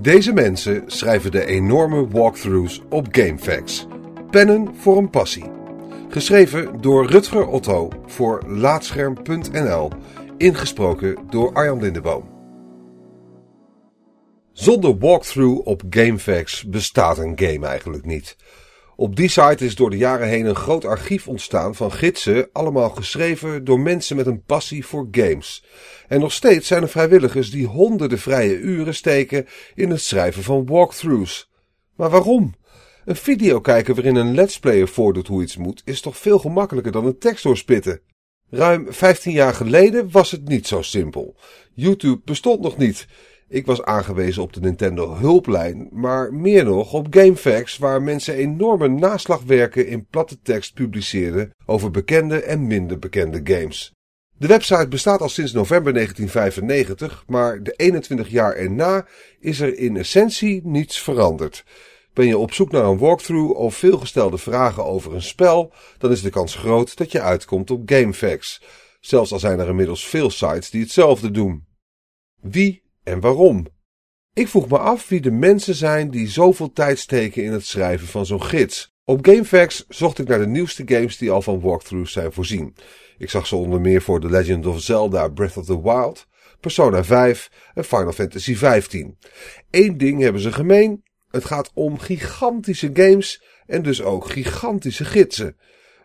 Deze mensen schrijven de enorme walkthroughs op GameFAQs. Pennen voor een passie. Geschreven door Rutger Otto voor Laatscherm.nl. Ingesproken door Arjan Lindeboom. Zonder walkthrough op GameFAQs bestaat een game eigenlijk niet. Op die site is door de jaren heen een groot archief ontstaan van gidsen, allemaal geschreven door mensen met een passie voor games. En nog steeds zijn er vrijwilligers die honderden vrije uren steken in het schrijven van walkthroughs. Maar waarom? Een video kijken waarin een let's player voordoet hoe iets moet, is toch veel gemakkelijker dan een tekst doorspitten. Ruim 15 jaar geleden was het niet zo simpel. YouTube bestond nog niet. Ik was aangewezen op de Nintendo hulplijn, maar meer nog op GameFAQs waar mensen enorme naslagwerken in platte tekst publiceerden over bekende en minder bekende games. De website bestaat al sinds november 1995, maar de 21 jaar erna is er in essentie niets veranderd. Ben je op zoek naar een walkthrough of veelgestelde vragen over een spel, dan is de kans groot dat je uitkomt op GameFAQs. Zelfs al zijn er inmiddels veel sites die hetzelfde doen. Wie en waarom? Ik vroeg me af wie de mensen zijn die zoveel tijd steken in het schrijven van zo'n gids. Op GameFAQs zocht ik naar de nieuwste games die al van walkthroughs zijn voorzien. Ik zag ze onder meer voor The Legend of Zelda Breath of the Wild, Persona 5 en Final Fantasy 15. Eén ding hebben ze gemeen. Het gaat om gigantische games en dus ook gigantische gidsen.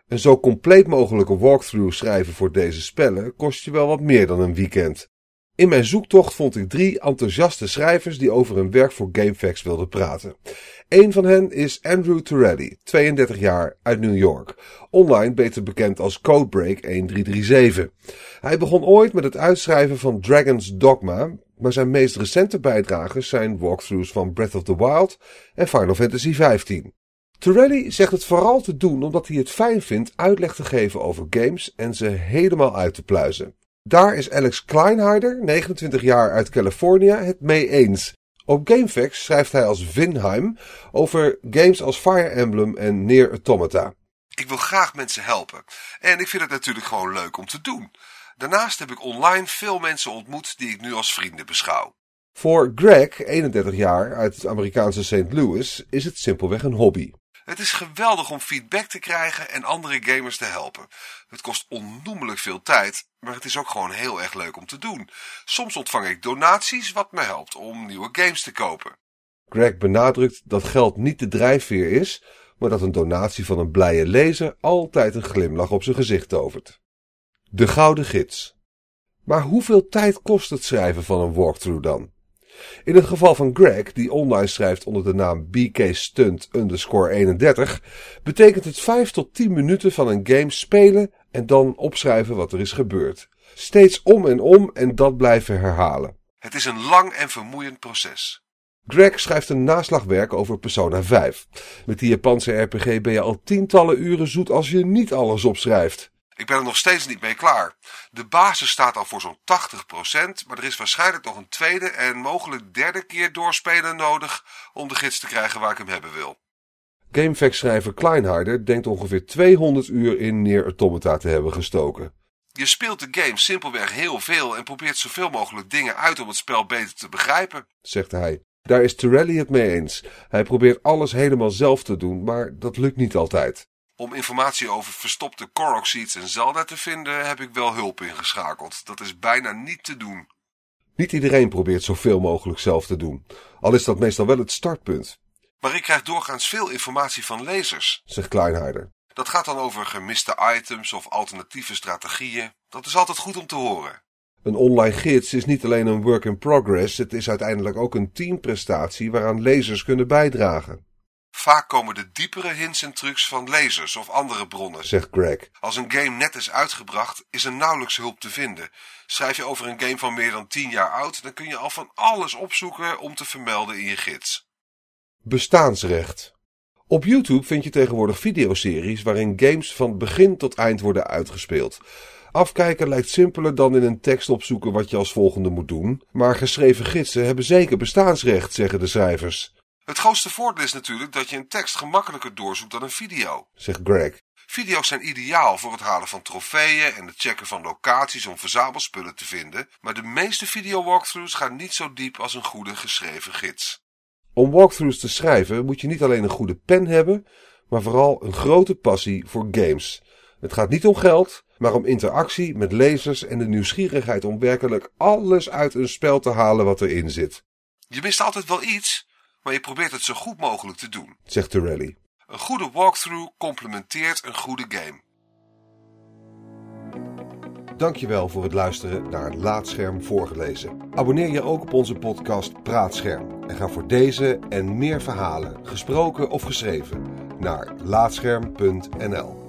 Een zo compleet mogelijke walkthrough schrijven voor deze spellen kost je wel wat meer dan een weekend. In mijn zoektocht vond ik drie enthousiaste schrijvers die over hun werk voor GameFAQs wilden praten. Een van hen is Andrew Torelli, 32 jaar, uit New York. Online beter bekend als Codebreak 1337. Hij begon ooit met het uitschrijven van Dragon's Dogma, maar zijn meest recente bijdragers zijn walkthroughs van Breath of the Wild en Final Fantasy XV. Torelli zegt het vooral te doen omdat hij het fijn vindt uitleg te geven over games en ze helemaal uit te pluizen. Daar is Alex Kleinharder, 29 jaar uit Californië, het mee eens. Op GameFAQs schrijft hij als Vinheim over games als Fire Emblem en Near Automata. Ik wil graag mensen helpen. En ik vind het natuurlijk gewoon leuk om te doen. Daarnaast heb ik online veel mensen ontmoet die ik nu als vrienden beschouw. Voor Greg, 31 jaar uit het Amerikaanse St. Louis, is het simpelweg een hobby. Het is geweldig om feedback te krijgen en andere gamers te helpen. Het kost onnoemelijk veel tijd, maar het is ook gewoon heel erg leuk om te doen. Soms ontvang ik donaties wat me helpt om nieuwe games te kopen. Greg benadrukt dat geld niet de drijfveer is, maar dat een donatie van een blije lezer altijd een glimlach op zijn gezicht tovert. De Gouden Gids. Maar hoeveel tijd kost het schrijven van een walkthrough dan? In het geval van Greg, die online schrijft onder de naam BK Stunt 31, betekent het 5 tot 10 minuten van een game spelen en dan opschrijven wat er is gebeurd. Steeds om en om en dat blijven herhalen. Het is een lang en vermoeiend proces. Greg schrijft een naslagwerk over Persona 5. Met die Japanse RPG ben je al tientallen uren zoet als je niet alles opschrijft. Ik ben er nog steeds niet mee klaar. De basis staat al voor zo'n 80%, maar er is waarschijnlijk nog een tweede en mogelijk derde keer doorspelen nodig om de gids te krijgen waar ik hem hebben wil. GameFAQ-schrijver Kleinharder denkt ongeveer 200 uur in Near Automata te hebben gestoken. Je speelt de game simpelweg heel veel en probeert zoveel mogelijk dingen uit om het spel beter te begrijpen, zegt hij. Daar is Torelli het mee eens. Hij probeert alles helemaal zelf te doen, maar dat lukt niet altijd. Om informatie over verstopte Korok Seeds en Zelda te vinden heb ik wel hulp ingeschakeld. Dat is bijna niet te doen. Niet iedereen probeert zoveel mogelijk zelf te doen, al is dat meestal wel het startpunt. Maar ik krijg doorgaans veel informatie van lezers, zegt Kleinharder. Dat gaat dan over gemiste items of alternatieve strategieën. Dat is altijd goed om te horen. Een online gids is niet alleen een work in progress, het is uiteindelijk ook een teamprestatie waaraan lezers kunnen bijdragen. Vaak komen de diepere hints en trucs van lezers of andere bronnen, zegt Greg. Als een game net is uitgebracht, is er nauwelijks hulp te vinden. Schrijf je over een game van meer dan 10 jaar oud, dan kun je al van alles opzoeken om te vermelden in je gids. Bestaansrecht. Op YouTube vind je tegenwoordig videoseries waarin games van begin tot eind worden uitgespeeld. Afkijken lijkt simpeler dan in een tekst opzoeken wat je als volgende moet doen, maar geschreven gidsen hebben zeker bestaansrecht, zeggen de schrijvers. Het grootste voordeel is natuurlijk dat je een tekst gemakkelijker doorzoekt dan een video, zegt Greg. Video's zijn ideaal voor het halen van trofeeën en het checken van locaties om verzamelspullen te vinden, maar de meeste video-walkthroughs gaan niet zo diep als een goede geschreven gids. Om walkthroughs te schrijven moet je niet alleen een goede pen hebben, maar vooral een grote passie voor games. Het gaat niet om geld, maar om interactie met lezers en de nieuwsgierigheid om werkelijk alles uit een spel te halen wat erin zit. Je mist altijd wel iets, maar je probeert het zo goed mogelijk te doen, zegt Torelli. Een goede walkthrough complementeert een goede game. Dankjewel voor het luisteren naar Laatscherm voorgelezen. Abonneer je ook op onze podcast Praatscherm en ga voor deze en meer verhalen, gesproken of geschreven, naar laatscherm.nl.